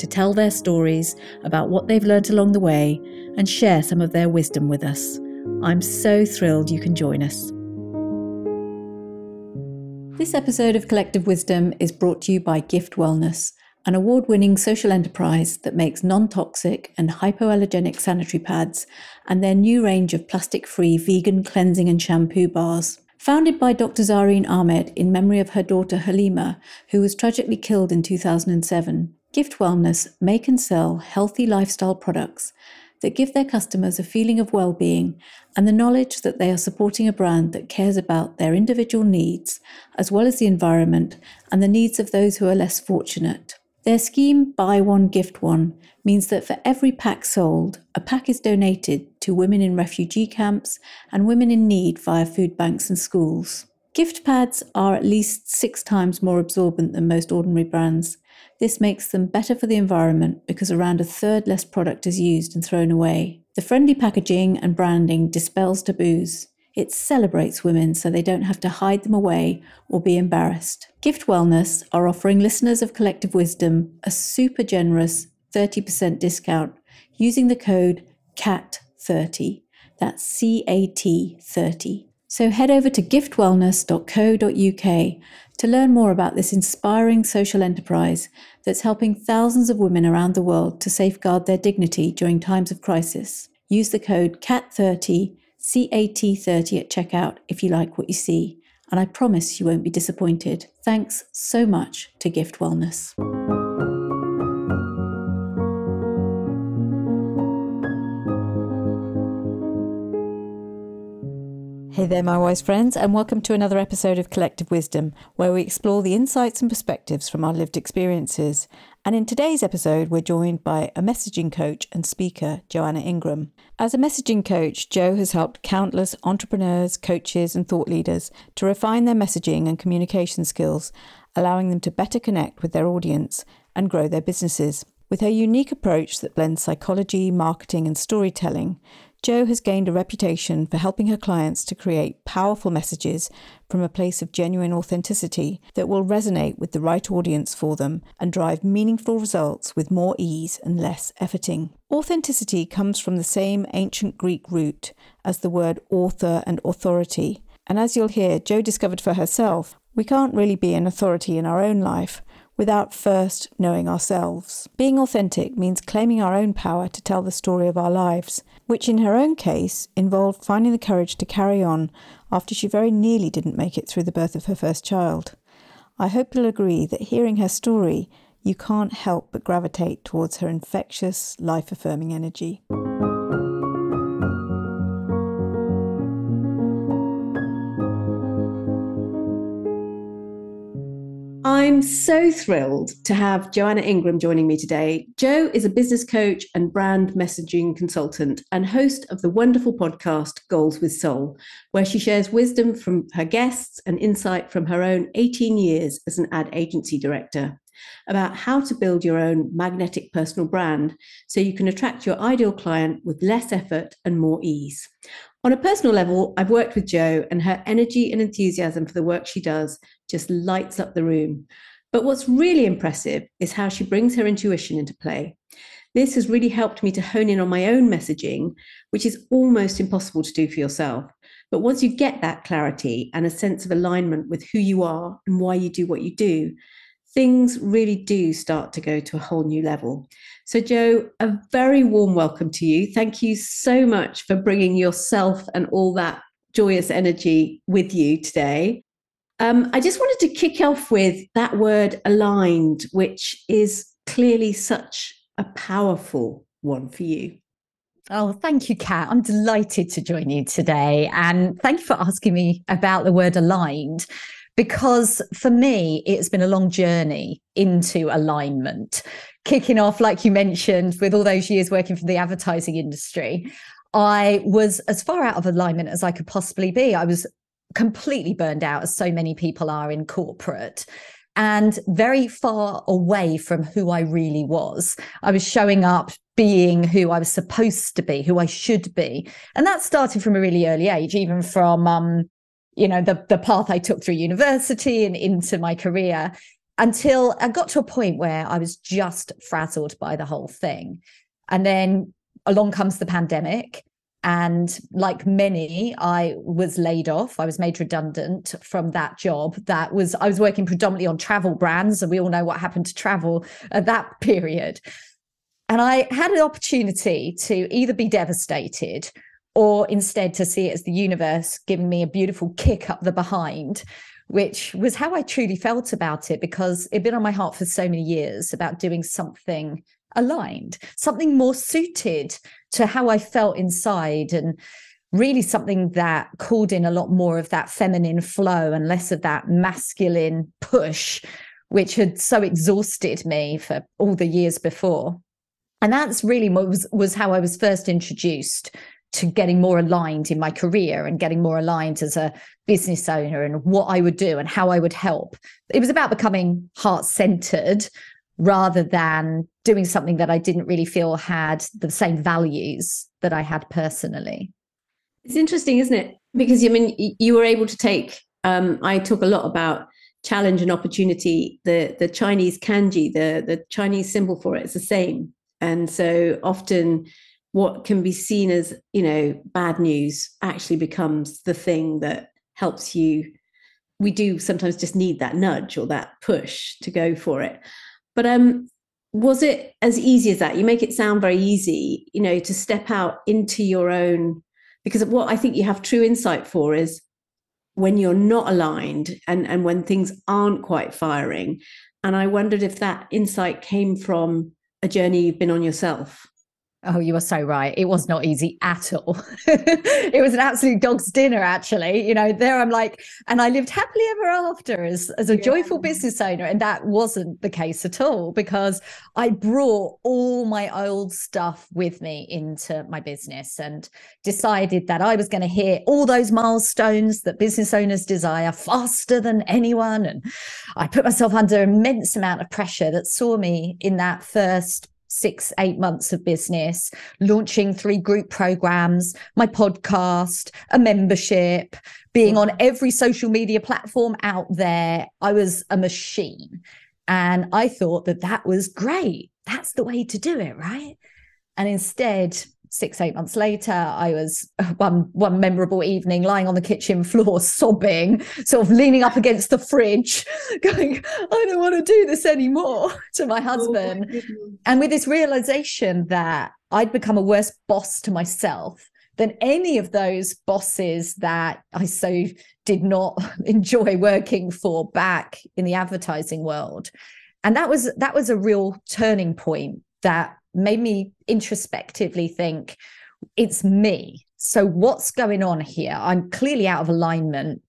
to tell their stories about what they've learnt along the way and share some of their wisdom with us. I'm so thrilled you can join us. This episode of Collective Wisdom is brought to you by Gift Wellness, an award winning social enterprise that makes non toxic and hypoallergenic sanitary pads and their new range of plastic free vegan cleansing and shampoo bars. Founded by Dr. Zareen Ahmed in memory of her daughter Halima, who was tragically killed in 2007, Gift Wellness make and sell healthy lifestyle products that give their customers a feeling of well being and the knowledge that they are supporting a brand that cares about their individual needs, as well as the environment and the needs of those who are less fortunate. Their scheme, Buy One, Gift One, means that for every pack sold, a pack is donated to women in refugee camps and women in need via food banks and schools. Gift pads are at least six times more absorbent than most ordinary brands. This makes them better for the environment because around a third less product is used and thrown away. The friendly packaging and branding dispels taboos. It celebrates women so they don't have to hide them away or be embarrassed. Gift Wellness are offering listeners of Collective Wisdom a super generous 30% discount using the code CAT30. That's C A T 30. So head over to giftwellness.co.uk to learn more about this inspiring social enterprise that's helping thousands of women around the world to safeguard their dignity during times of crisis. Use the code CAT30 CAT30 at checkout if you like what you see, and I promise you won't be disappointed. Thanks so much to Gift Wellness. Hey there, my wise friends, and welcome to another episode of Collective Wisdom, where we explore the insights and perspectives from our lived experiences. And in today's episode, we're joined by a messaging coach and speaker, Joanna Ingram. As a messaging coach, Jo has helped countless entrepreneurs, coaches, and thought leaders to refine their messaging and communication skills, allowing them to better connect with their audience and grow their businesses. With her unique approach that blends psychology, marketing, and storytelling, Jo has gained a reputation for helping her clients to create powerful messages from a place of genuine authenticity that will resonate with the right audience for them and drive meaningful results with more ease and less efforting. Authenticity comes from the same ancient Greek root as the word author and authority. And as you'll hear, Jo discovered for herself, we can't really be an authority in our own life without first knowing ourselves. Being authentic means claiming our own power to tell the story of our lives, which in her own case involved finding the courage to carry on after she very nearly didn't make it through the birth of her first child. I hope you'll agree that hearing her story, you can't help but gravitate towards her infectious, life affirming energy. I'm so thrilled to have Joanna Ingram joining me today. Jo is a business coach and brand messaging consultant and host of the wonderful podcast Goals with Soul, where she shares wisdom from her guests and insight from her own 18 years as an ad agency director about how to build your own magnetic personal brand so you can attract your ideal client with less effort and more ease. On a personal level, I've worked with Jo, and her energy and enthusiasm for the work she does just lights up the room. But what's really impressive is how she brings her intuition into play. This has really helped me to hone in on my own messaging, which is almost impossible to do for yourself. But once you get that clarity and a sense of alignment with who you are and why you do what you do, things really do start to go to a whole new level. So, Jo, a very warm welcome to you. Thank you so much for bringing yourself and all that joyous energy with you today. Um, I just wanted to kick off with that word aligned, which is clearly such a powerful one for you. Oh, thank you, Kat. I'm delighted to join you today. And thank you for asking me about the word aligned because for me, it's been a long journey into alignment. Kicking off, like you mentioned, with all those years working for the advertising industry, I was as far out of alignment as I could possibly be. I was completely burned out, as so many people are in corporate and very far away from who I really was. I was showing up being who I was supposed to be, who I should be. And that started from a really early age, even from um, you know, the the path I took through university and into my career until I got to a point where I was just frazzled by the whole thing. And then along comes the pandemic and like many, I was laid off. I was made redundant from that job. That was, I was working predominantly on travel brands. And we all know what happened to travel at that period. And I had an opportunity to either be devastated or instead to see it as the universe giving me a beautiful kick up the behind, which was how I truly felt about it because it'd been on my heart for so many years about doing something aligned, something more suited to how I felt inside and really something that called in a lot more of that feminine flow and less of that masculine push, which had so exhausted me for all the years before. And that's really was, was how I was first introduced to getting more aligned in my career and getting more aligned as a business owner and what I would do and how I would help. It was about becoming heart centered rather than doing something that I didn't really feel had the same values that I had personally. It's interesting, isn't it? Because I mean, you were able to take. Um, I talk a lot about challenge and opportunity. The the Chinese kanji, the the Chinese symbol for it is the same, and so often what can be seen as you know bad news actually becomes the thing that helps you. We do sometimes just need that nudge or that push to go for it. But um, was it as easy as that? You make it sound very easy, you know, to step out into your own. Because what I think you have true insight for is when you're not aligned and and when things aren't quite firing. And I wondered if that insight came from a journey you've been on yourself. Oh, you are so right. It was not easy at all. it was an absolute dog's dinner, actually. You know, there I'm like, and I lived happily ever after as, as a yeah. joyful business owner. And that wasn't the case at all because I brought all my old stuff with me into my business and decided that I was going to hit all those milestones that business owners desire faster than anyone. And I put myself under immense amount of pressure that saw me in that first six, eight months of business, launching three group programs, my podcast, a membership, being on mm. every social media platform out there. I was a machine. And I thought that that was great. That's the way to do it, right? And instead, six eight months later i was one one memorable evening lying on the kitchen floor sobbing sort of leaning up against the fridge going i don't want to do this anymore to my husband oh my and with this realization that i'd become a worse boss to myself than any of those bosses that i so did not enjoy working for back in the advertising world. And that was that was a real turning point that made me introspectively think it's me. So, what's going on here? I'm clearly out of alignment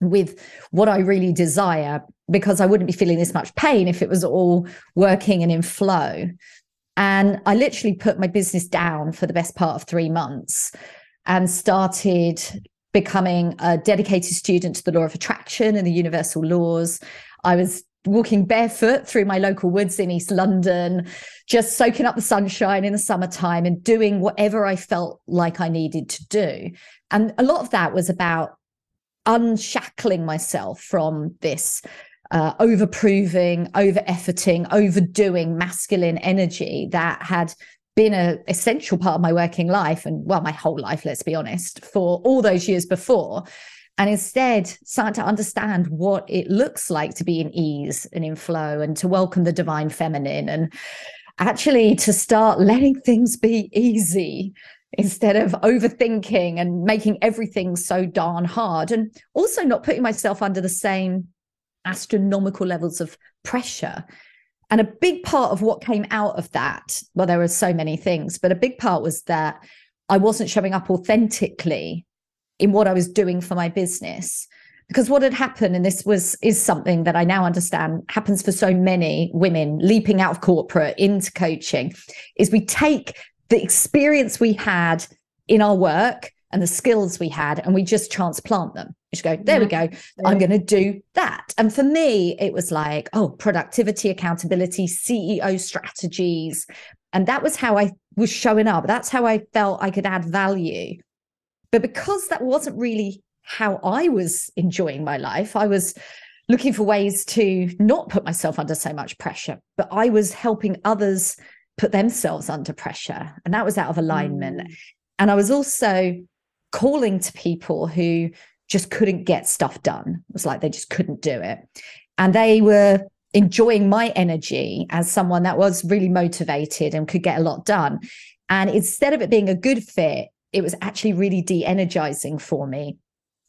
with what I really desire because I wouldn't be feeling this much pain if it was all working and in flow. And I literally put my business down for the best part of three months and started becoming a dedicated student to the law of attraction and the universal laws. I was walking barefoot through my local woods in East London, just soaking up the sunshine in the summertime and doing whatever I felt like I needed to do. And a lot of that was about unshackling myself from this uh, over proving, over efforting, overdoing masculine energy that had been an essential part of my working life and well my whole life let's be honest for all those years before and instead start to understand what it looks like to be in ease and in flow and to welcome the divine feminine and actually to start letting things be easy instead of overthinking and making everything so darn hard and also not putting myself under the same astronomical levels of pressure. And a big part of what came out of that well there were so many things but a big part was that i wasn't showing up authentically in what I was doing for my business. Because what had happened and this was is something that i now understand happens for so many women leaping out of corporate into coaching is we take the experience we had in our work and the skills we had and we just transplant them. Just go there we mm-hmm. go. Yeah. i'm going to do that. And for me it was like oh productivity accountability ceo strategies. And that was how i was showing up. That's how i felt i could add value but because that wasn't really how I was enjoying my life. I was looking for ways to not put myself under so much pressure, but I was helping others put themselves under pressure. And that was out of alignment. Mm. And I was also calling to people who just couldn't get stuff done. It was like they just couldn't do it. And they were enjoying my energy as someone that was really motivated and could get a lot done. And instead of it being a good fit, it was actually really de energizing for me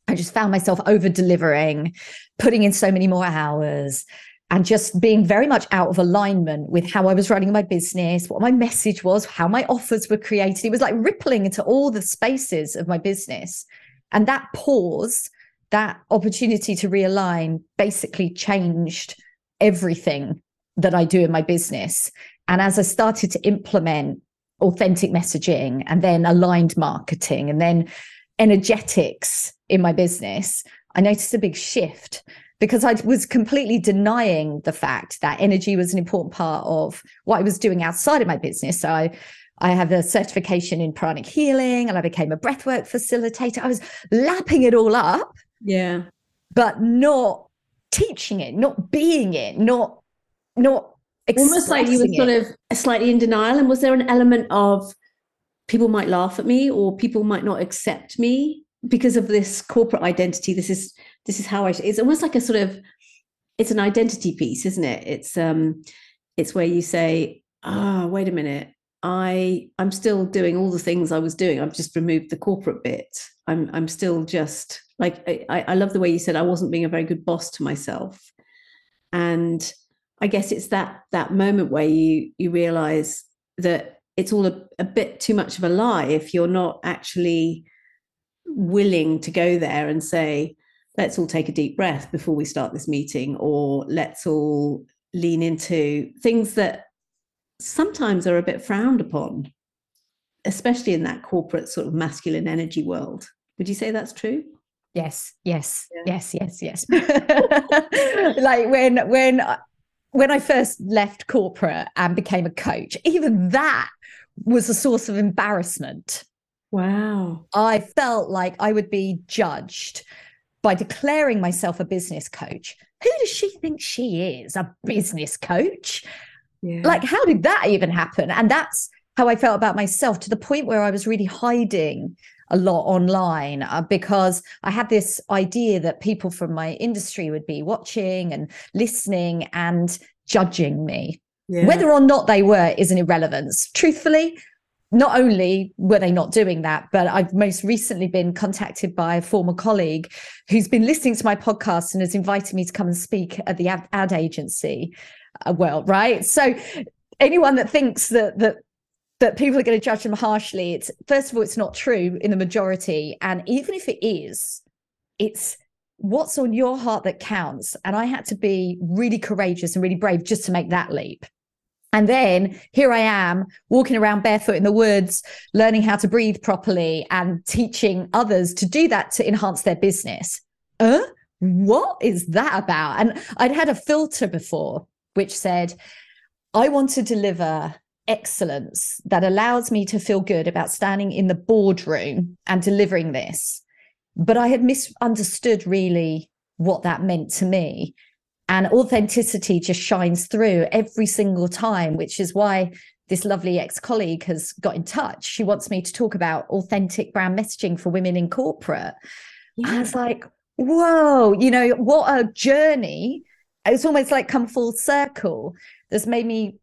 I just found myself over delivering, putting in so many more hours, and just being very much out of alignment with how I was running my business, what my message was, how my offers were created. It was like rippling into all the spaces of my business. And that pause, that opportunity to realign basically changed everything that I do in my business. And as I started to implement authentic messaging and then aligned marketing and then energetics in my business, I noticed a big shift because I was completely denying the fact that energy was an important part of what I was doing outside of my business. So I I have a certification in pranic healing and I became a breathwork facilitator. I was lapping it all up. Yeah. But not teaching it, not being it, not not almost like you were sort of slightly in denial. And was there an element of people might laugh at me or people might not accept me because of this corporate identity? This is this is how i it's almost like a sort of it's an identity piece isn't it? It's um it's where you say ah oh, wait a minute. I i'm still doing all the things i was doing. I've just removed the corporate bit. I'm i'm still just like i i love the way you said i wasn't being a very good boss to myself. And i guess it's that that moment where you you realize that it's all a, a bit too much of a lie if you're not actually willing to go there and say, let's all take a deep breath before we start this meeting, or let's all lean into things that sometimes are a bit frowned upon, especially in that corporate sort of masculine energy world. Would you say that's true? Yes, yes, yeah. yes, yes, yes. like when when when I first left corporate and became a coach, even that was a source of embarrassment Wow. I felt like I would be judged by declaring myself a business coach. Who does she think she is? A business coach? Yeah. Like, how did that even happen? And that's how I felt about myself to the point where I was really hiding a lot online uh, because I had this idea that people from my industry would be watching and listening and judging me. Yeah. Whether or not they were is an irrelevance. Truthfully, not only were they not doing that, but I've most recently been contacted by a former colleague who's been listening to my podcast and has invited me to come and speak at the ad, ad agency uh, world, right? So anyone that thinks that that that people are going to judge them harshly, it's first of all, it's not true in the majority. And even if it is, it's what's on your heart that counts. And I had to be really courageous and really brave just to make that leap. And then here I am walking around barefoot in the woods, learning how to breathe properly and teaching others to do that to enhance their business. Uh, what is that about? And I'd had a filter before which said, I want to deliver excellence that allows me to feel good about standing in the boardroom and delivering this. But I had misunderstood really what that meant to me. And authenticity just shines through every single time which is why this lovely ex-colleague has got in touch. She wants me to talk about authentic brand messaging for women in corporate. Yeah. i was like whoa you know what a journey. It's almost like come full circle. That's made me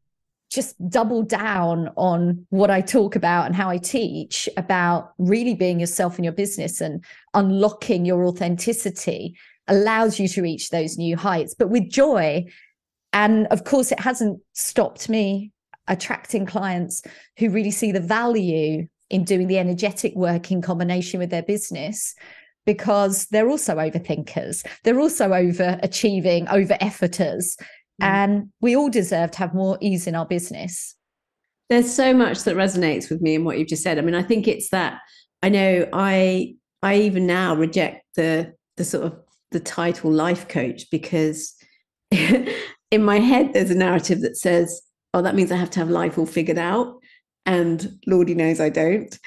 just double down on what I talk about and how I teach about really being yourself in your business and unlocking your authenticity allows you to reach those new heights, but with joy. And of course, it hasn't stopped me attracting clients who really see the value in doing the energetic work in combination with their business. because they're also overthinkers. They're also overachieving, over efforters. Mm. And we all deserve to have more ease in our business. There's so much that resonates with me in what you've just said. I mean, I think it's that I know I I even now reject the the sort of the title life coach because in my head there's a narrative that says, oh, that means I have to have life all figured out. And Lordy knows I don't.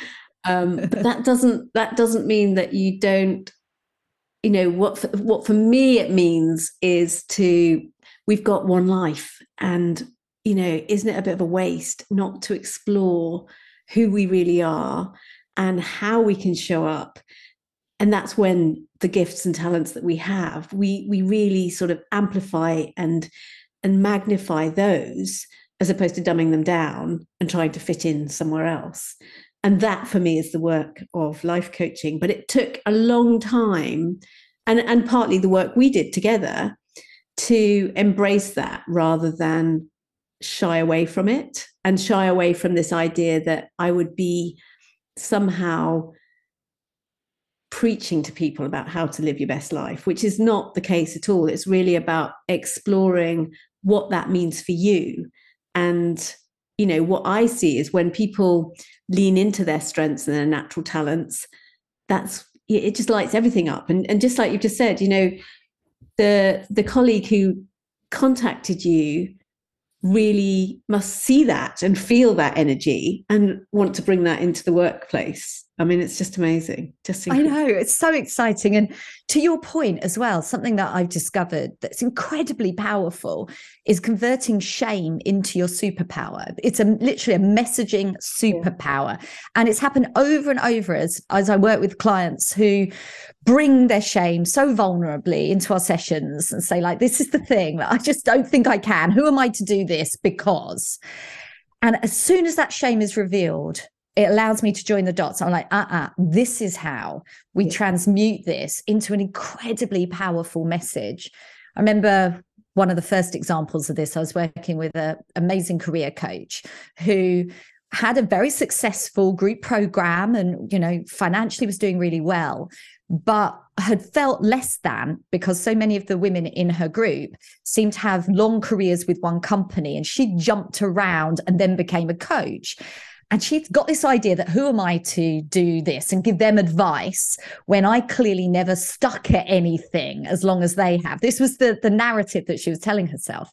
Um, but that doesn't that doesn't mean that you don't you know what for, what for me it means is to we've got one life. And you know isn't it a bit of a waste not to explore who we really are and how we can show up? And that's when the gifts and talents that we have we we really sort of amplify and and magnify those as opposed to dumbing them down and trying to fit in somewhere else. And that for me is the work of life coaching. But it took a long time and and partly the work we did together to embrace that rather than shy away from it and shy away from this idea that I would be somehow preaching to people about how to live your best life, which is not the case at all. It's really about exploring what that means for you. And, you know, what I see is when people lean into their strengths and their natural talents, that's it just lights everything up. And, and just like you've just said, you know, the the colleague who contacted you really must see that and feel that energy and want to bring that into the workplace I mean, it's just amazing. Just incredible. I know it's so exciting. And to your point as well, something that I've discovered that's incredibly powerful is converting shame into your superpower. It's a literally a messaging superpower, yeah. and it's happened over and over as as I work with clients who bring their shame so vulnerably into our sessions and say like, "This is the thing that I just don't think I can. Who am I to do this because?" And as soon as that shame is revealed, it allows me to join the dots. I'm like, uh uh-uh, uh this is how we yeah. transmute this into an incredibly powerful message. I remember one of the first examples of this, I was working with an amazing career coach who had a very successful group program and, you know, financially was doing really well, but had felt less than because so many of the women in her group seemed to have long careers with one company and she jumped around and then became a coach and she's got this idea that who am I to do this and give them advice when I clearly never stuck at anything as long as they have. This was the, the narrative that she was telling herself.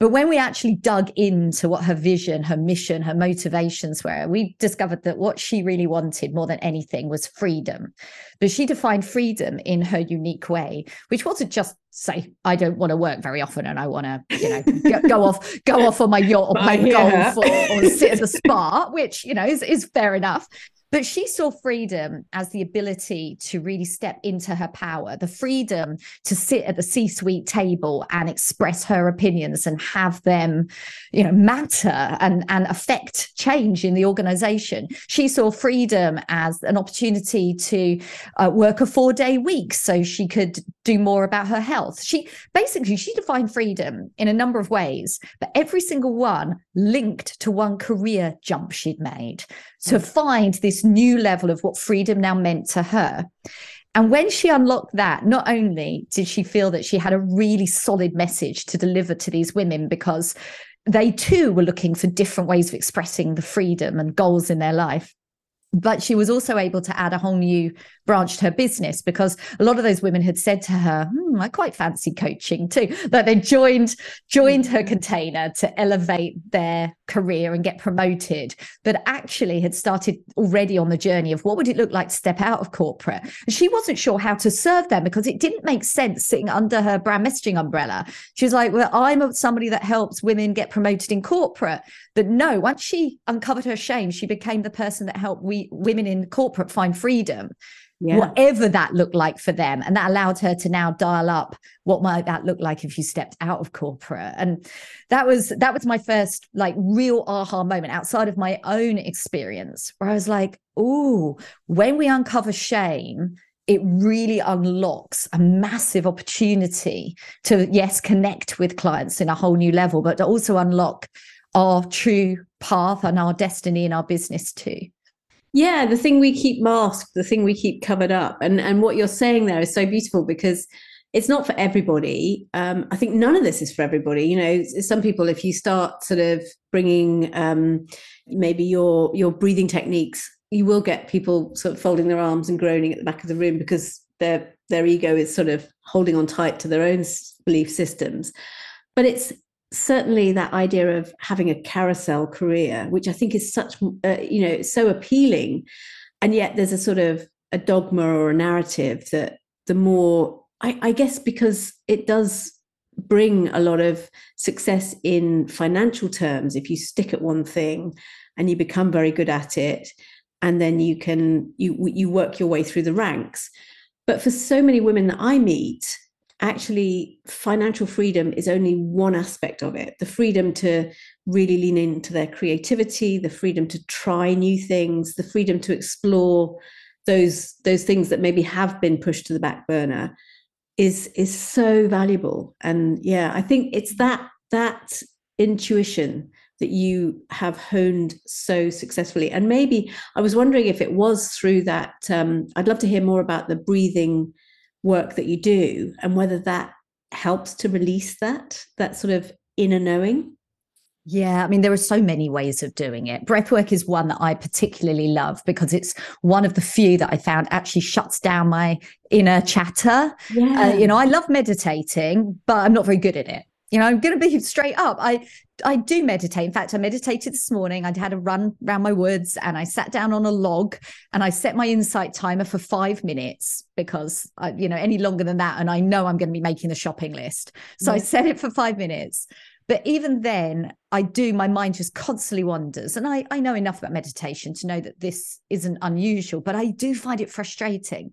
But when we actually dug into what her vision, her mission, her motivations were, we discovered that what she really wanted more than anything was freedom. But she defined freedom in her unique way, which wasn't just say, I don't want to work very often and I want to, you know, go, go, off, go off on my yacht or play yeah. golf or, or sit at the spa, which, you know, is, is fair enough. But she saw freedom as the ability to really step into her power, the freedom to sit at the C suite table and express her opinions and have them, you know, matter and, and affect change in the organization. She saw freedom as an opportunity to uh, work a four day week so she could do more about her health. She basically, she defined freedom in a number of ways, but every single one linked to one career jump she'd made to mm. find this new level of what freedom now meant to her. And when she unlocked that, not only did she feel that she had a really solid message to deliver to these women because they too were looking for different ways of expressing the freedom and goals in their life, but she was also able to add a whole new branch to her business because a lot of those women had said to her hmm, i quite fancy coaching too that they joined joined her container to elevate their career and get promoted but actually had started already on the journey of what would it look like to step out of corporate. And she wasn't sure how to serve them because it didn't make sense sitting under her brand messaging umbrella. She was like well i'm somebody that helps women get promoted in corporate. But no once she uncovered her shame she became the person that helped we women in corporate find freedom yeah. whatever that looked like for them. And that allowed her to now dial up what might that look like if you stepped out of corporate. And that was that was my first like real aha moment outside of my own experience, where I was like, oh, when we uncover shame, it really unlocks a massive opportunity to yes connect with clients in a whole new level but to also unlock our true path and our destiny in our business too Yeah, the thing we keep masked, the thing we keep covered up. And, and what you're saying there is so beautiful because it's not for everybody. Um, I think none of this is for everybody. You know, some people, if you start sort of bringing um, maybe your your breathing techniques, you will get people sort of folding their arms and groaning at the back of the room because their their ego is sort of holding on tight to their own belief systems. But it's certainly that idea of having a carousel career, which I think is such, uh, you know, so appealing, and yet there's a sort of a dogma or a narrative that the more I, I guess because it does bring a lot of success in financial terms if you stick at one thing and you become very good at it and then you can you you work your way through the ranks. But for so many women that i meet actually financial freedom is only one aspect of it. The freedom to really lean into their creativity the freedom to try new things the freedom to explore those those things that maybe have been pushed to the back burner is is so valuable. And yeah i think it's that that intuition that you have honed so successfully. And maybe i was wondering if it was through that um, i'd love to hear more about the breathing work that you do and whether that helps to release that that sort of inner knowing yeah, I mean, there are so many ways of doing it. Breathwork is one that I particularly love because it's one of the few that I found actually shuts down my inner chatter. Yeah. Uh, you know, I love meditating, but I'm not very good at it. You know, I'm going to be straight up. I I do meditate. In fact, I meditated this morning. I'd had a run around my woods and I sat down on a log and I set my insight timer for five minutes because I, you know, any longer than that, and I know I'm going to be making the shopping list. So I set it for five minutes. But even then, I do, my mind just constantly wanders. And I, I know enough about meditation to know that this isn't unusual, but I do find it frustrating.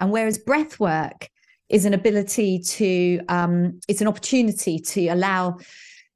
And whereas breath work is an ability to, um, it's an opportunity to allow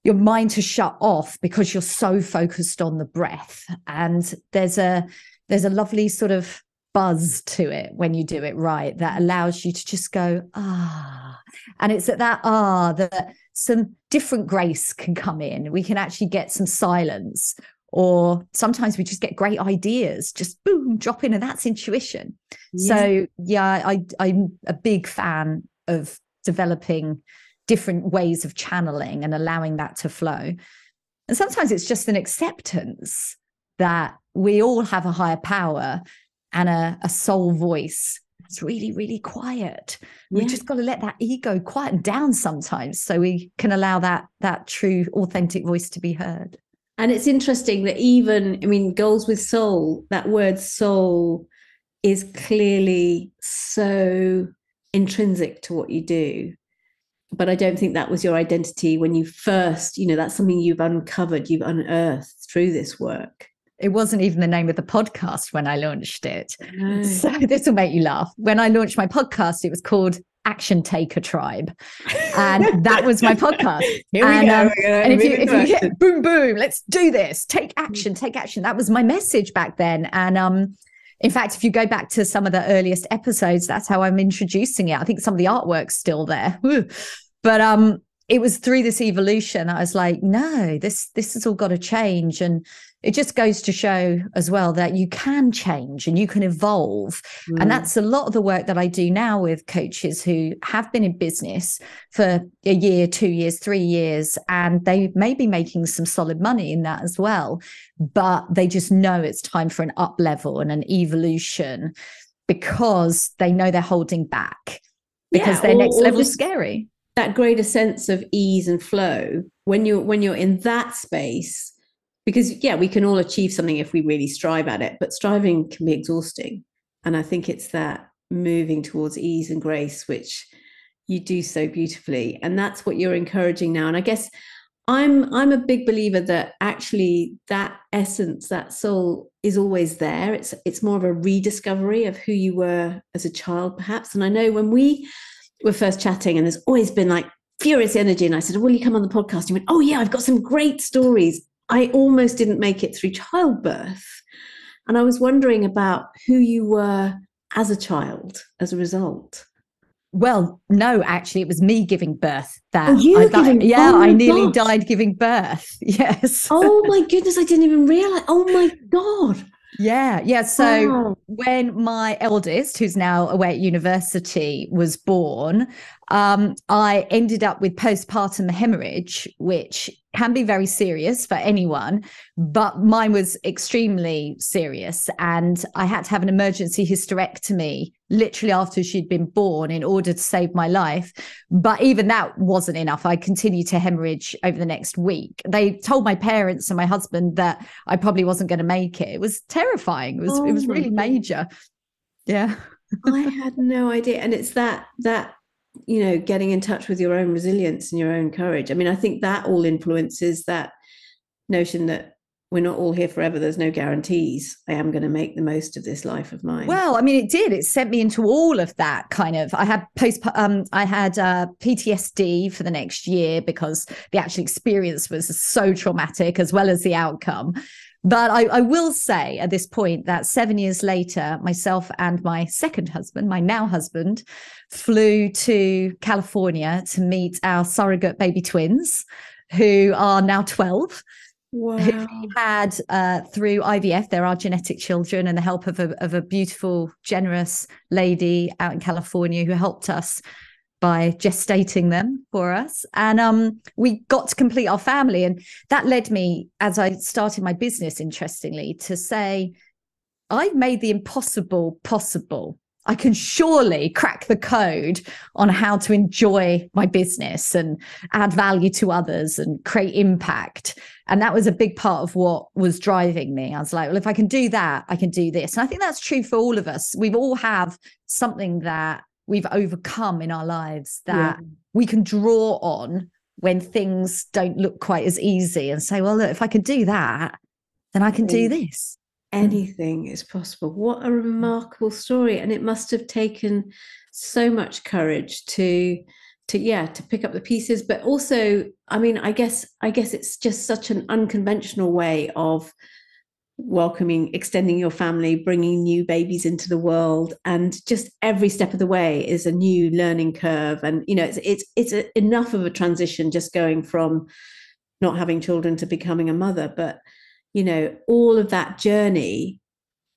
your mind to shut off because you're so focused on the breath. And there's a, there's a lovely sort of buzz to it when you do it right that allows you to just go, ah. And it's at that ah that some different grace can come in. We can actually get some silence, or sometimes we just get great ideas, just boom, drop in, and that's intuition. Yeah. So yeah, I I'm a big fan of developing different ways of channeling and allowing that to flow. And sometimes it's just an acceptance that we all have a higher power and a, a soul voice it's really, really quiet. Yeah. We just got to let that ego quiet down sometimes so we can allow that that true authentic voice to be heard. And it's interesting that even, I mean, goals with soul, that word soul is clearly so intrinsic to what you do. But I don't think that was your identity when you first, you know, that's something you've uncovered, you've unearthed through this work it wasn't even the name of the podcast when I launched it. No. So this will make you laugh. When I launched my podcast, it was called Action Taker Tribe. And that was my podcast. Here and, we go. Um, and if you, if you get boom, boom, let's do this. Take action, take action. That was my message back then. And um, in fact, if you go back to some of the earliest episodes, that's how I'm introducing it. I think some of the artwork's still there. But um, it was through this evolution I was like, no, this this has all got to change. And it just goes to show as well that you can change and you can evolve. Mm. And that's a lot of the work that I do now with coaches who have been in business for a year, two years, three years, and they may be making some solid money in that as well. But they just know it's time for an up level and an evolution because they know they're holding back because yeah, their or, next level is scary. That greater sense of ease and flow when you're when you're in that space because yeah we can all achieve something if we really strive at it but striving can be exhausting. And i think it's that moving towards ease and grace which you do so beautifully. And that's what you're encouraging now. And i guess i'm i'm a big believer that actually that essence that soul is always there. It's it's more of a rediscovery of who you were as a child perhaps. And i know when we were first chatting and there's always been like furious energy and i said will you come on the podcast you went oh yeah i've got some great stories I almost didn't make it through childbirth. And I was wondering about who you were as a child as a result. Well, no, actually, it was me giving birth. That oh, you I, giving, yeah, oh I nearly gosh. died giving birth. Yes. oh my goodness, I didn't even realize. Oh my god. Yeah, yeah. So oh. when my eldest, who's now away at university, was born, um, I ended up with postpartum hemorrhage, which can be very serious for anyone, but mine was extremely serious. And I had to have an emergency hysterectomy literally after she'd been born in order to save my life. But even that wasn't enough. I continued to hemorrhage over the next week. They told my parents and my husband that I probably wasn't going to make it. It was terrifying. It was oh it was really major. Yeah. I had no idea. And it's that that you know getting in touch with your own resilience and your own courage. I mean i think that all influences that notion that we're not all here forever there's no guarantees i am going to make the most of this life of mine. Well i mean it did. It sent me into all of that kind of i had post um i had uh ptsd for the next year because the actual experience was so traumatic as well as the outcome but I, I, will say at this point that seven years later, myself and my second husband, my now husband, flew to California to meet our surrogate baby twins, who are now 12. Wow. Who had uh, through IVF, there are genetic children, and the help of a, of a beautiful, generous lady out in California who helped us by gestating them for us. And um, we got to complete our family. And that led me, as I started my business, interestingly, to say, I've made the impossible possible. I can surely crack the code on how to enjoy my business and add value to others and create impact. And that was a big part of what was driving me. I was like, well, if I can do that, I can do this. And I think that's true for all of us. We all have something that we've overcome in our lives that yeah. we can draw on when things don't look quite as easy and say, well, look, if I can do that, then I can do this. Anything is possible. What a remarkable story. And it must have taken so much courage to to yeah to pick up the pieces but also i mean i guess i guess it's just such an unconventional way of welcoming, extending your family, bringing new babies into the world, and just every step of the way is a new learning curve. And you know, it's it's it's a, enough of a transition just going from not having children to becoming a mother, but you know, all of that journey,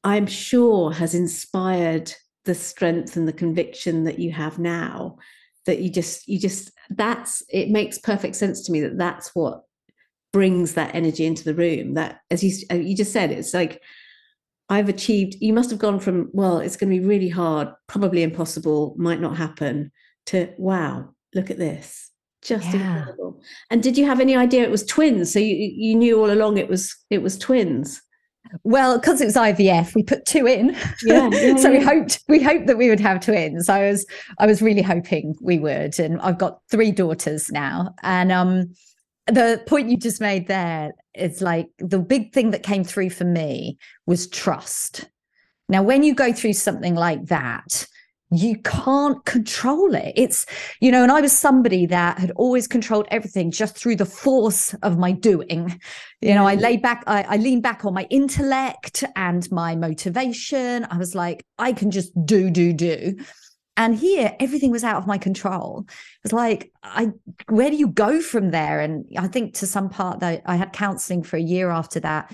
I'm sure, has inspired the strength and the conviction that you have now. That you just you just that's it makes perfect sense to me that that's what brings that energy into the room that as you uh, you just said it's like I've achieved you must have gone from well it's going to be really hard probably impossible might not happen to wow look at this just yeah. incredible and did you have any idea it was twins so you you knew all along it was it was twins well, because it was IVF, we put two in. Yeah, yeah so yeah. we hoped we hoped that we would have twins. I was I was really hoping we would, and I've got three daughters now. And um, the point you just made there is like the big thing that came through for me was trust. Now, when you go through something like that, you can't control it. It's, you know, and I was somebody that had always controlled everything just through the force of my doing. You know, I mm. lay back, I, I lean back on my intellect and my motivation. I was like, I can just do, do, do. And here, everything was out of my control. It was like, I, where do you go from there? And I think to some part that I had counseling for a year after that.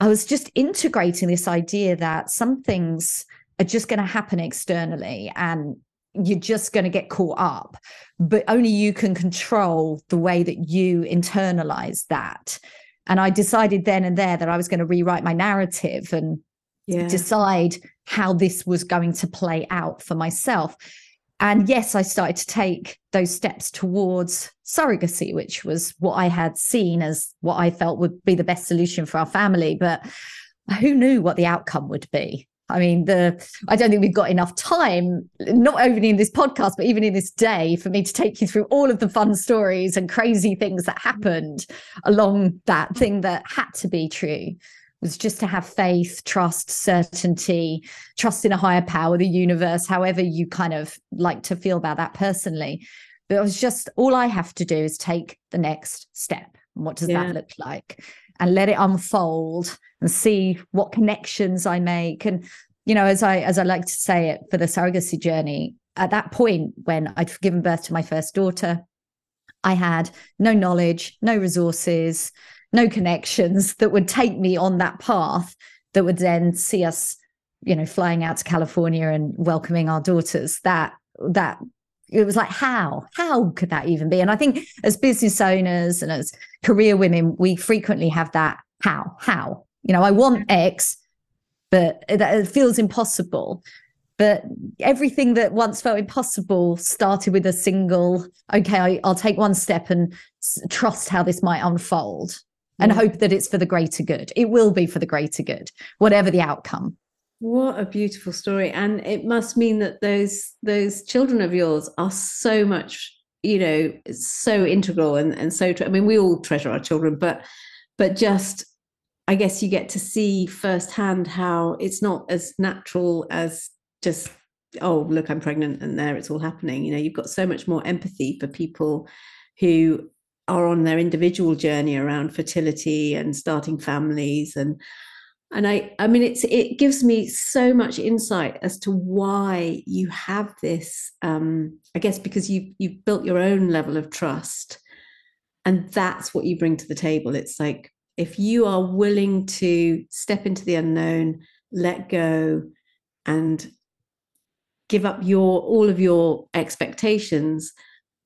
I was just integrating this idea that some things are just going to happen externally and you're just going to get caught up, but only you can control the way that you internalize that. And I decided then and there that I was going to rewrite my narrative and yeah. decide how this was going to play out for myself. And yes, I started to take those steps towards surrogacy, which was what I had seen as what I felt would be the best solution for our family. But who knew what the outcome would be? I mean, the I don't think we've got enough time, not only in this podcast, but even in this day, for me to take you through all of the fun stories and crazy things that happened along that thing that had to be true was just to have faith, trust, certainty, trust in a higher power, the universe, however you kind of like to feel about that personally. But it was just all I have to do is take the next step. And what does yeah. that look like? And let it unfold and see what connections I make. And, you know, as I as I like to say it for the surrogacy journey, at that point when I'd given birth to my first daughter, I had no knowledge, no resources, no connections that would take me on that path that would then see us, you know, flying out to California and welcoming our daughters. That that it was like how? How could that even be? And i think as business owners and as career women we frequently have that how? How? You know i want x but it feels impossible. But everything that once felt impossible started with a single okay I, will take one step and trust how this might unfold and mm. hope that it's for the greater good it will be for the greater good whatever the outcome what a beautiful story. And it must mean that those those children of yours are so much, you know, so integral and, and so I mean, we all treasure our children, but but just I guess you get to see firsthand how it's not as natural as just, oh, look, I'm pregnant and there it's all happening. You know, you've got so much more empathy for people who are on their individual journey around fertility and starting families. And and i i mean it's it gives me so much insight as to why you have this um i guess because you you've built your own level of trust. And that's what you bring to the table. It's like if you are willing to step into the unknown let go and give up your all of your expectations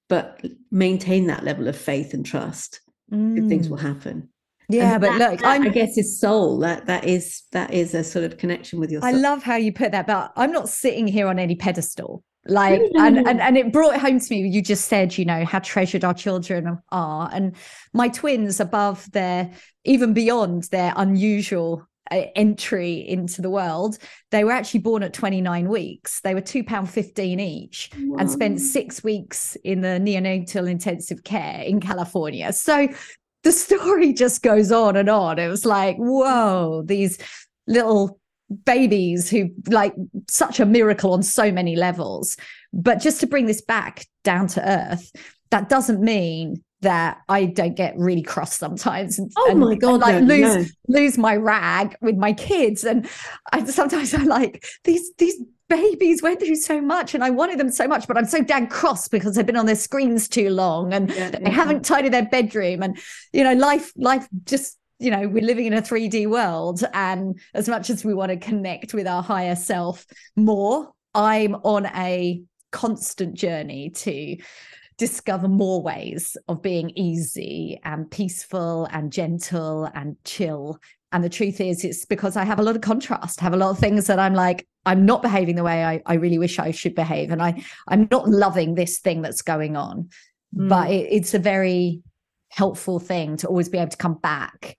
but maintain that level of faith and trust mm. things will happen yeah, but that, look, that, i guess is soul. That that is that is a sort of connection with yourself. I love how you put that, but I'm not sitting here on any pedestal. Like, and, and and it brought it home to me. You just said, you know, how treasured our children are, and my twins above their, even beyond their unusual entry into the world they were actually born at 29 weeks they were two pound 15 each wow. and spent six weeks in the neonatal intensive care in california so the story just goes on and on. It was like, whoa, these little babies who like such a miracle on so many levels. But just to bring this back down to earth, that doesn't mean that I don't get really cross sometimes. And, oh my god! And like no, lose no. lose my rag with my kids, and I sometimes I like these these babies went through so much and I wanted them so much, but I'm so damn cross because they've been on their screens too long and yeah, they yeah. haven't tidied their bedroom. And, you know, life, life just, you know, we're living in a 3D world. And as much as we want to connect with our higher self more, I'm on a constant journey to discover more ways of being easy and peaceful and gentle and chill and the truth is, it's because I have a lot of contrast, have a lot of things that I'm like, I'm not behaving the way I, I really wish I should behave. And I, I'm not loving this thing that's going on. Mm. But it, it's a very helpful thing to always be able to come back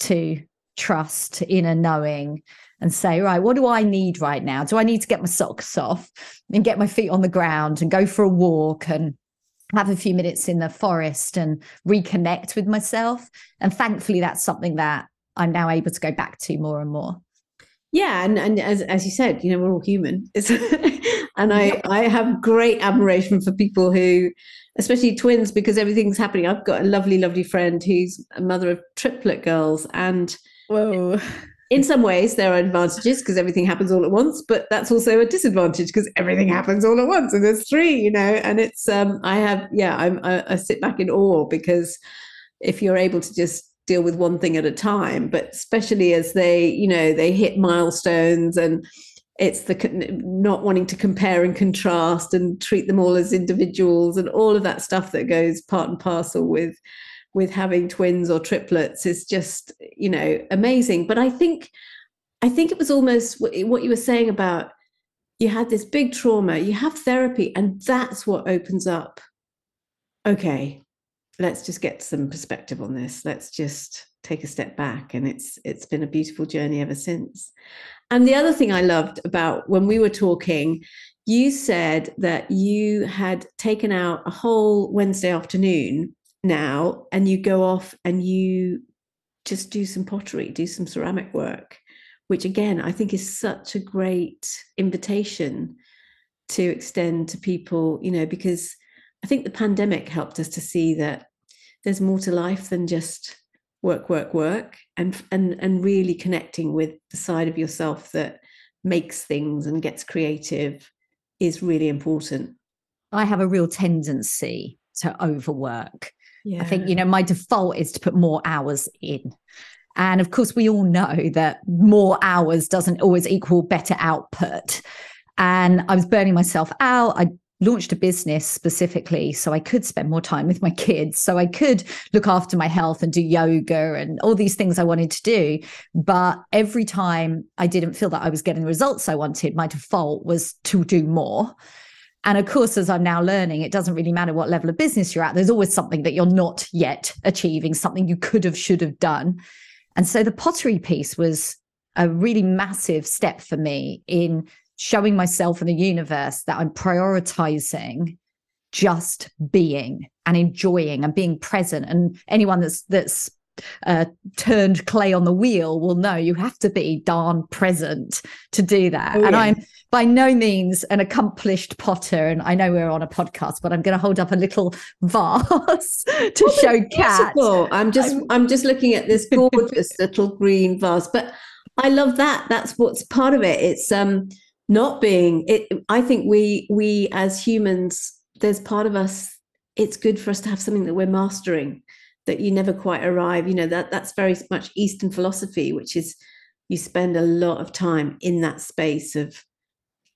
to trust, inner knowing, and say, right, what do I need right now? Do I need to get my socks off and get my feet on the ground and go for a walk and have a few minutes in the forest and reconnect with myself? And thankfully, that's something that I'm now able to go back to more and more. Yeah, and, and as as you said, you know, we're all human. and I I have great admiration for people who, especially twins, because everything's happening. I've got a lovely, lovely friend who's a mother of triplet girls, and whoa. In some ways, there are advantages because everything happens all at once, but that's also a disadvantage because everything happens all at once, and there's three, you know. And it's um, I have, yeah, I'm, I, I sit back in awe because if you're able to just deal with one thing at a time but especially as they you know they hit milestones and it's the not wanting to compare and contrast and treat them all as individuals and all of that stuff that goes part and parcel with with having twins or triplets is just you know amazing. But i think i think it was almost what you were saying about you had this big trauma you have therapy and that's what opens up. Okay let's just get some perspective on this. Let's just take a step back and it's it's been a beautiful journey ever since. And the other thing i loved about when we were talking you said that you had taken out a whole wednesday afternoon now and you go off and you just do some pottery do some ceramic work which again i think is such a great invitation to extend to people you know because I think the pandemic helped us to see that there's more to life than just work, work, work, and and and really connecting with the side of yourself that makes things and gets creative is really important. I have a real tendency to overwork. Yeah. I think, you know, my default is to put more hours in. And of course, we all know that more hours doesn't always equal better output. And I was burning myself out. I launched a business specifically so I could spend more time with my kids, so I could look after my health and do yoga and all these things I wanted to do. But every time I didn't feel that I was getting the results I wanted, my default was to do more. And of course, as I'm now learning, it doesn't really matter what level of business you're at, there's always something that you're not yet achieving, something you could have, should have done. And so the pottery piece was a really massive step for me in showing myself in the universe that I'm prioritizing just being and enjoying and being present. And anyone that's that's uh, turned clay on the wheel will know you have to be darn present to do that. Oh, and yeah. I'm by no means an accomplished potter. And I know we're on a podcast, but I'm going to hold up a little vase to show Kat. I'm just I'm, I'm just looking at this gorgeous little green vase, but I love that. That's what's part of it. It's um not being it i think we we as humans there's part of us it's good for us to have something that we're mastering that you never quite arrive you know that that's very much eastern philosophy which is you spend a lot of time in that space of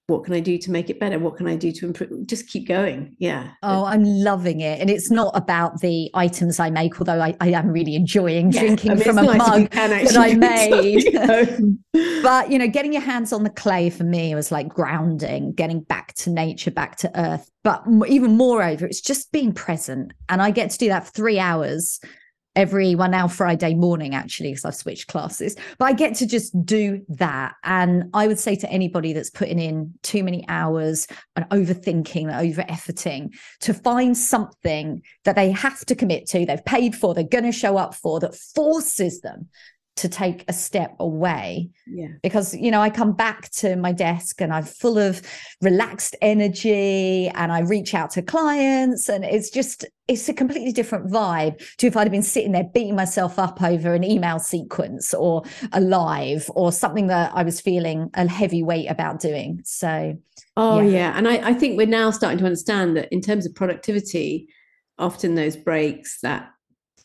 what can I do to make it better? What can I do to improve? Just keep going. Yeah. Oh, I'm loving it. And it's not about the items I make, although I, I am really enjoying yeah. drinking I mean, from a nice mug that I made. but, you know, getting your hands on the clay for me was like grounding, getting back to nature, back to earth. But even moreover, it's just being present. And I get to do that for three hours every well now Friday morning actually because I've switched classes but I get to just do that. And I would say to anybody that's putting in too many hours and overthinking over efforting to find something that they have to commit to they've paid for they're going to show up for that forces them to take a step away. Yeah. Because, you know, I come back to my desk and I'm full of relaxed energy and I reach out to clients and it's just, it's a completely different vibe to if I'd have been sitting there beating myself up over an email sequence or a live or something that I was feeling a heavy weight about doing. So, oh, yeah. yeah. And I, I think we're now starting to understand that in terms of productivity, often those breaks, that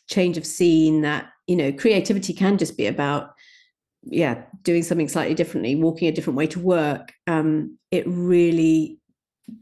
change of scene, that you know creativity can just be about yeah doing something slightly differently walking a different way to work. Um, it really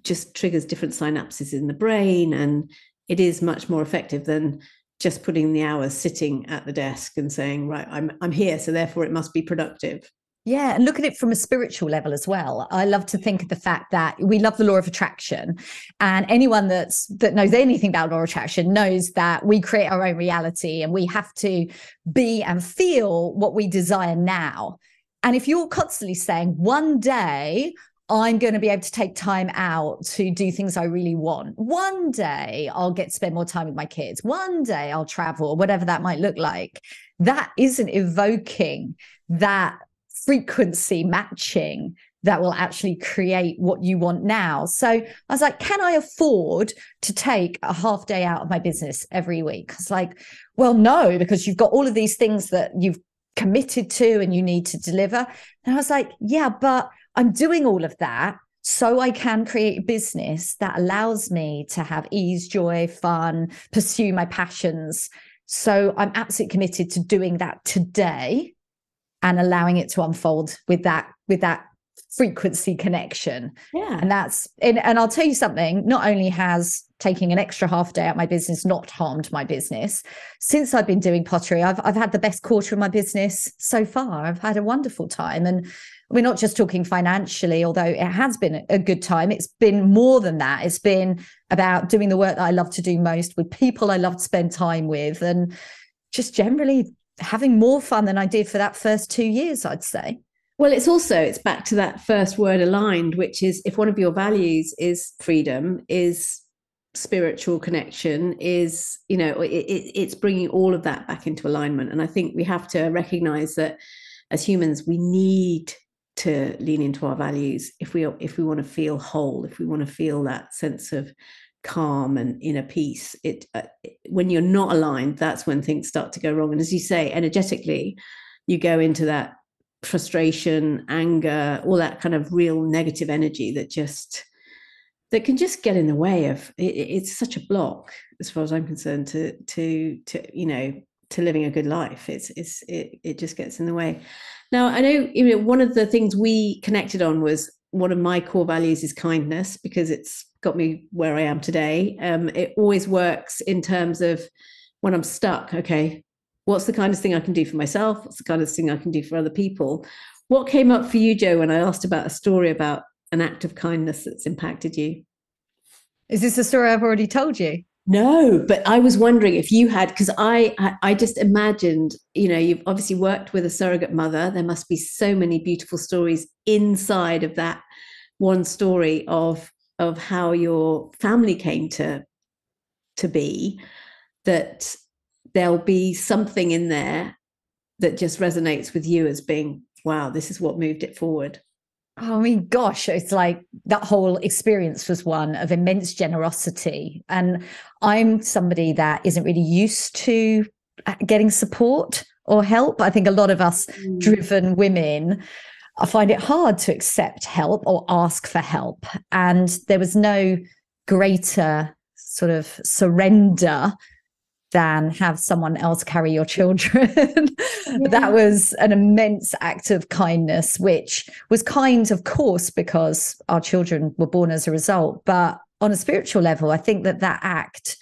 just triggers different synapses in the brain and it is much more effective than just putting the hours sitting at the desk and saying right i'm i'm here so therefore it must be productive yeah, and look at it from a spiritual level as well. I love to think of the fact that we love the law of attraction, and anyone that's that knows anything about law of attraction knows that we create our own reality, and we have to be and feel what we desire now. And if you're constantly saying, "One day I'm going to be able to take time out to do things I really want. One day I'll get to spend more time with my kids. One day I'll travel, whatever that might look like. That isn't evoking that frequency matching that will actually create what you want now. So I was like, can I afford to take a half day out of my business every week? It's like, well, no, because you've got all of these things that you've committed to and you need to deliver. And I was like, yeah, but I'm doing all of that so I can create a business that allows me to have ease, joy, fun, pursue my passions. So I'm absolutely committed to doing that today and allowing it to unfold with that with that frequency connection. Yeah. And that's and, and i'll tell you something not only has taking an extra half day out my business not harmed my business since i've been doing pottery i've, I've had the best quarter of my business so far. I've had a wonderful time. And we're not just talking financially although it has been a good time. It's been more than that. It's been about doing the work that i love to do most with people i love to spend time with and just generally having more fun than I did for that first two years, I'd say. Well, it's also it's back to that first word aligned, which is if one of your values is freedom, is spiritual connection, is you know it, it, it's bringing all of that back into alignment. And I think we have to recognize that as humans, we need to lean into our values if we if we want to feel whole, if we want to feel that sense of calm and inner peace it, uh, when you're not aligned that's when things start to go wrong and as you say energetically you go into that frustration anger all that kind of real negative energy that just that can just get in the way of it, it's such a block as far as i'm concerned to to to you know to living a good life. It's it's it it just gets in the way. Now I know you know one of the things we connected on was one of my core values is kindness because it's got me where I am today. Um, it always works in terms of when I'm stuck. Okay, what's the kindest thing I can do for myself? What's the kindest thing I can do for other people? What came up for you, Jo, when I asked about a story about an act of kindness that's impacted you? Is this a story I've already told you? No, but I was wondering if you had, because I I just imagined, you know, you've obviously worked with a surrogate mother. There must be so many beautiful stories inside of that one story of of how your family came to to be. That there'll be something in there that just resonates with you as being, wow, this is what moved it forward. Oh, I mean, gosh, it's like that whole experience was one of immense generosity. And I'm somebody that isn't really used to uh, getting support or help. I think a lot of us mm. driven women I find it hard to accept help or ask for help. And there was no greater sort of surrender than have someone else carry your children. yeah. That was an immense act of kindness, which was kind, of course, because our children were born as a result. But on a spiritual level, I think that that act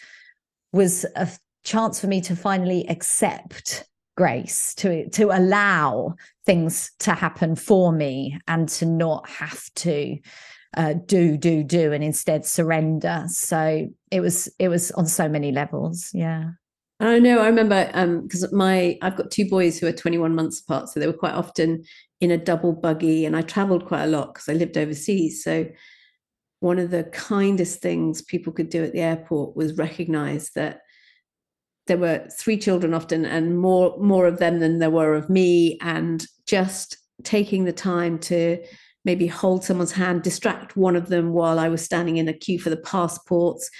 was a chance for me to finally accept grace to to allow things to happen for me and to not have to uh, do do do and instead surrender so it was it was on so many levels yeah I know. I remember because um, my I've got two boys who are 21 months apart, so they were quite often in a double buggy, and I travelled quite a lot because I lived overseas. So one of the kindest things people could do at the airport was recognise that there were three children often, and more more of them than there were of me, and just taking the time to maybe hold someone's hand, distract one of them while I was standing in a queue for the passports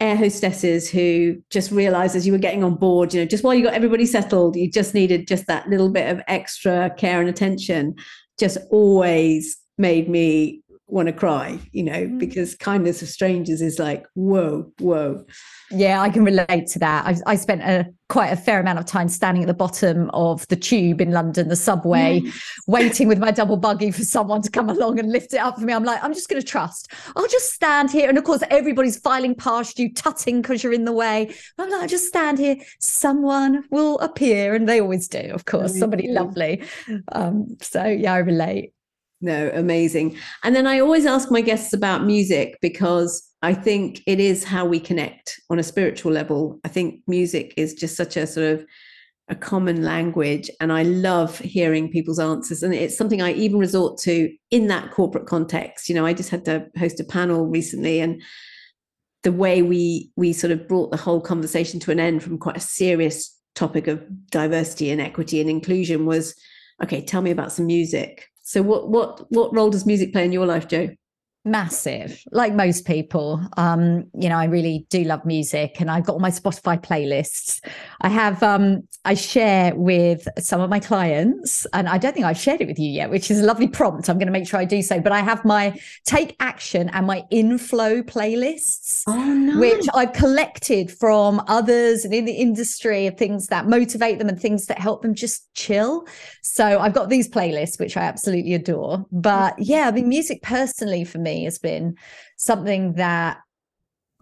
air hostesses who just realized as you were getting on board, you know, just while you got everybody settled, you just needed just that little bit of extra care and attention, just always made me want to cry, you know, mm. because kindness of strangers is like, whoa, whoa. Yeah, I can relate to that. I, I spent a quite a fair amount of time standing at the bottom of the tube in London, the subway, yes. waiting with my double buggy for someone to come along and lift it up for me. I'm like, I'm just going to trust. I'll just stand here. And of course, everybody's filing past you, tutting because you're in the way. I'm like, I'll just stand here. Someone will appear. And they always do, of course, somebody lovely. Um, so, yeah, I relate. No, amazing. And then I always ask my guests about music because I think it is how we connect on a spiritual level. I think music is just such a sort of a common language and I love hearing people's answers and it's something I even resort to in that corporate context. You know, I just had to host a panel recently and the way we we sort of brought the whole conversation to an end from quite a serious topic of diversity and equity and inclusion was okay, tell me about some music so what what what role does music play in your life, Jo? Massive like most people. Um you know i really do love music and i've got all my spotify playlists. I have um i share with some of my clients and i don't think i've shared it with you yet which is a lovely prompt. I'm going to make sure i do so but i have my take action and my inflow playlists oh, which i've collected from others and in the industry of things that motivate them and things that help them just chill. So i've got these playlists which i absolutely adore. But yeah i mean music personally for me has been something that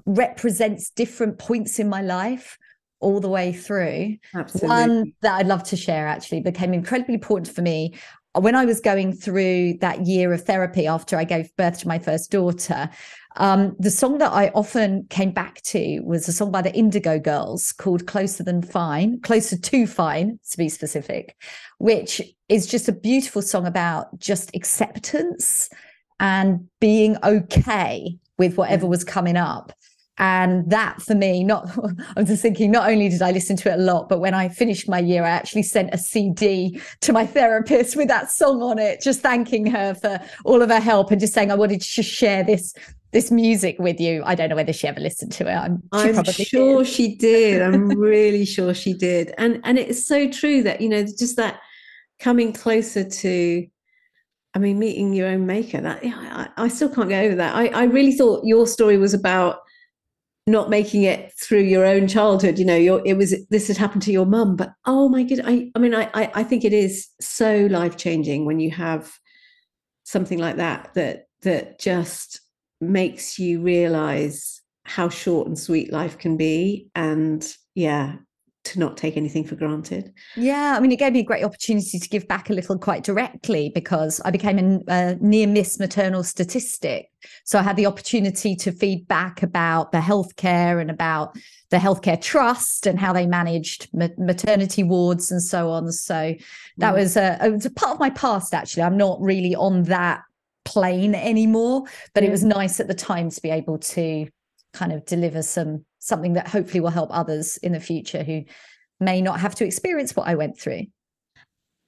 represents different points in my life all the way through. Absolutely. One that I'd love to share actually became incredibly important for me when I was going through that year of therapy after I gave birth to my first daughter. Um, the song that I often came back to was a song by the Indigo Girls called Closer Than Fine, Closer to Fine, to be specific, which is just a beautiful song about just acceptance and being okay with whatever mm. was coming up. And that for me, not, I'm just thinking, not only did I listen to it a lot, but when I finished my year, I actually sent a CD to my therapist with that song on it, just thanking her for all of her help and just saying, I wanted to share this this music with you. I don't know whether she ever listened to it. I'm, I'm sure did. she did. I'm really sure she did. And and it's so true that, you know, just that coming closer to I mean, meeting your own maker, that yeah, I, I, still can't get over that. I, I really thought your story was about not making it through your own childhood you know your it was this had happened to your mum but oh my god i i mean i i think it is so life changing when you have something like that that that just makes you realize how short and sweet life can be and yeah to not take anything for granted. Yeah, I mean, it gave me a great opportunity to give back a little quite directly because I became a, near miss maternal statistic. So I had the opportunity to feed back about the healthcare and about the healthcare trust and how they managed ma- maternity wards and so on. So that mm. was a, it was a part of my past, actually. I'm not really on that plane anymore, but yeah. it was nice at the time to be able to kind of deliver some something that hopefully will help others in the future who may not have to experience what I went through.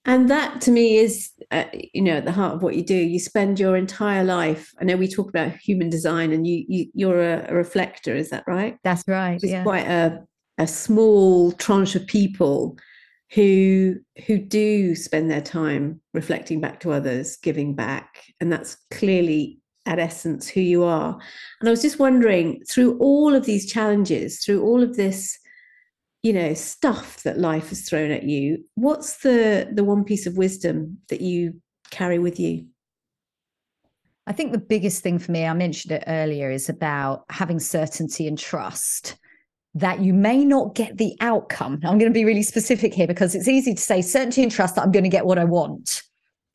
And that to me is, uh, you know, at the heart of what you do. You spend your entire life. I know we talk about human design, and you, you you're a, a reflector. Is that right? That's right. It's yeah. quite a a small tranche of people who who do spend their time reflecting back to others, giving back, and that's clearly at essence who you are. And I was just wondering, through all of these challenges, through all of this, you know, stuff that life has thrown at you, what's the the one piece of wisdom that you carry with you? I think the biggest thing for me, I mentioned it earlier, is about having certainty and trust that you may not get the outcome. I'm going to be really specific here because it's easy to say certainty and trust that I'm going to get what I want.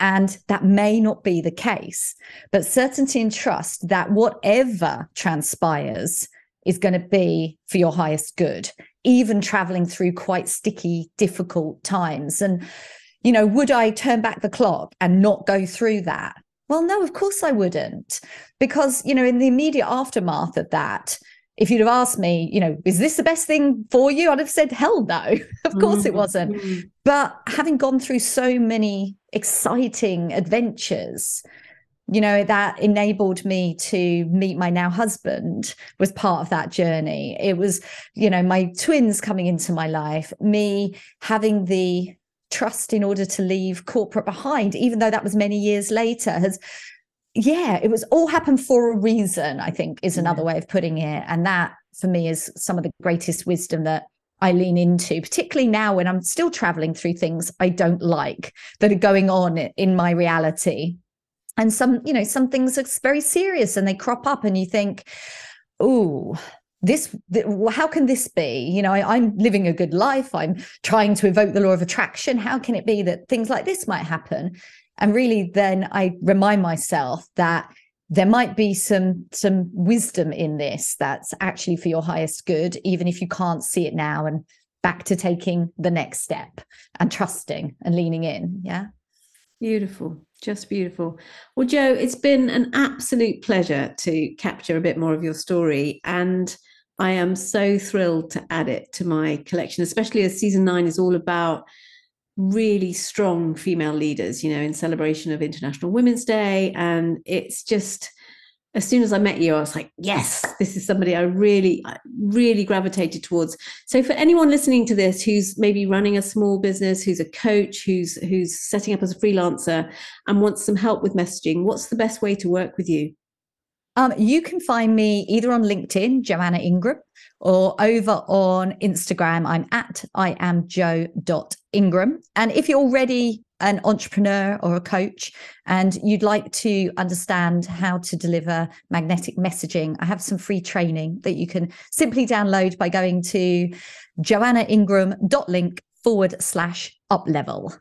And that may not be the case, but certainty and trust that whatever transpires is going to be for your highest good, even traveling through quite sticky, difficult times. And, you know, would I turn back the clock and not go through that? Well, no, of course I wouldn't. Because, you know, in the immediate aftermath of that, if you'd have asked me, you know, is this the best thing for you? I'd have said, hell no. of course mm-hmm. it wasn't. Mm-hmm. But having gone through so many exciting adventures, you know, that enabled me to meet my now husband was part of that journey. It was, you know, my twins coming into my life, me having the trust in order to leave corporate behind, even though that was many years later, has yeah, it was all happened for a reason, I think is another way of putting it. And that for me is some of the greatest wisdom that I lean into, particularly now when I'm still traveling through things I don't like that are going on in my reality. And some, you know, some things are very serious and they crop up and you think, oh, this how can this be you know I, am living a good life i'm trying to evoke the law of attraction how can it be that things like this might happen and really then i remind myself that there might be some some wisdom in this that's actually for your highest good even if you can't see it now and back to taking the next step and trusting and leaning in. Yeah. Beautiful. Just beautiful. Well jo it's been an absolute pleasure to capture a bit more of your story and i am so thrilled to add it to my collection especially as season 9 is all about really strong female leaders, you know, in celebration of International Women's Day. And it's just, as soon as I met you, I was like, yes, this is somebody I really, really gravitated towards. So for anyone listening to this who's maybe running a small business, who's a coach, who's who's setting up as a freelancer and wants some help with messaging, what's the best way to work with you? Um, you can find me either on LinkedIn, Joanna Ingram, or over on Instagram. I'm at I am jo.ingram. And if you're already an entrepreneur or a coach and you'd like to understand how to deliver magnetic messaging, I have some free training that you can simply download by going to joannaingram.link forward slash up level.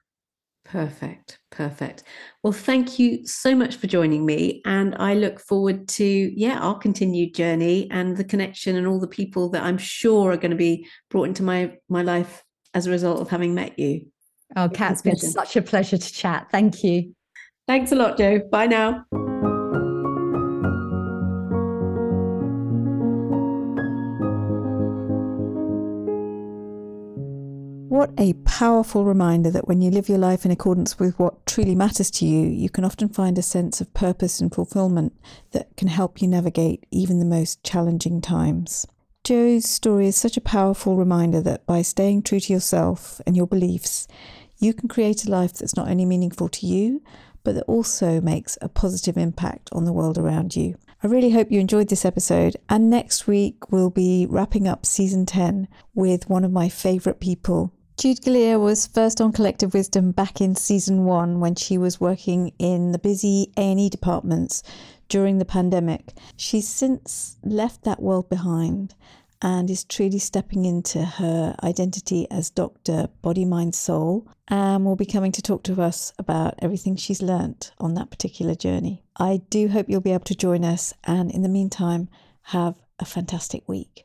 Perfect. Perfect. Well, thank you so much for joining me. And I look forward to, yeah, our continued journey and the connection and all the people that I'm sure are going to be brought into my my life as a result of having met you. Oh, Kat, it's been such a pleasure to chat. Thank you. Thanks a lot, Jo. Bye now. What a powerful reminder that when you live your life in accordance with what truly matters to you, you can often find a sense of purpose and fulfillment that can help you navigate even the most challenging times. Jo's story is such a powerful reminder that by staying true to yourself and your beliefs, you can create a life that's not only meaningful to you, but that also makes a positive impact on the world around you. I really hope you enjoyed this episode. And next week, we'll be wrapping up season 10 with one of my favourite people. Jude Galea was first on Collective Wisdom back in season one when she was working in the busy A&E departments during the pandemic. She's since left that world behind and is truly stepping into her identity as Dr. Body, Mind, Soul, and will be coming to talk to us about everything she's learnt on that particular journey. I do hope you'll be able to join us, and in the meantime, have a fantastic week.